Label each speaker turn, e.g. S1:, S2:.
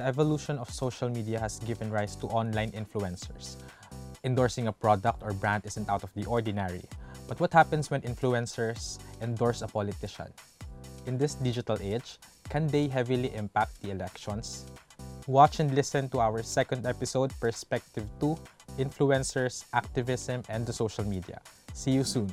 S1: the evolution of social media has given rise to online influencers. Endorsing a product or brand isn't out of the ordinary. But what happens when influencers endorse a politician? In this digital age, can they heavily impact the elections? Watch and listen to our second episode, Perspective 2 Influencers, Activism, and the Social Media. See you soon.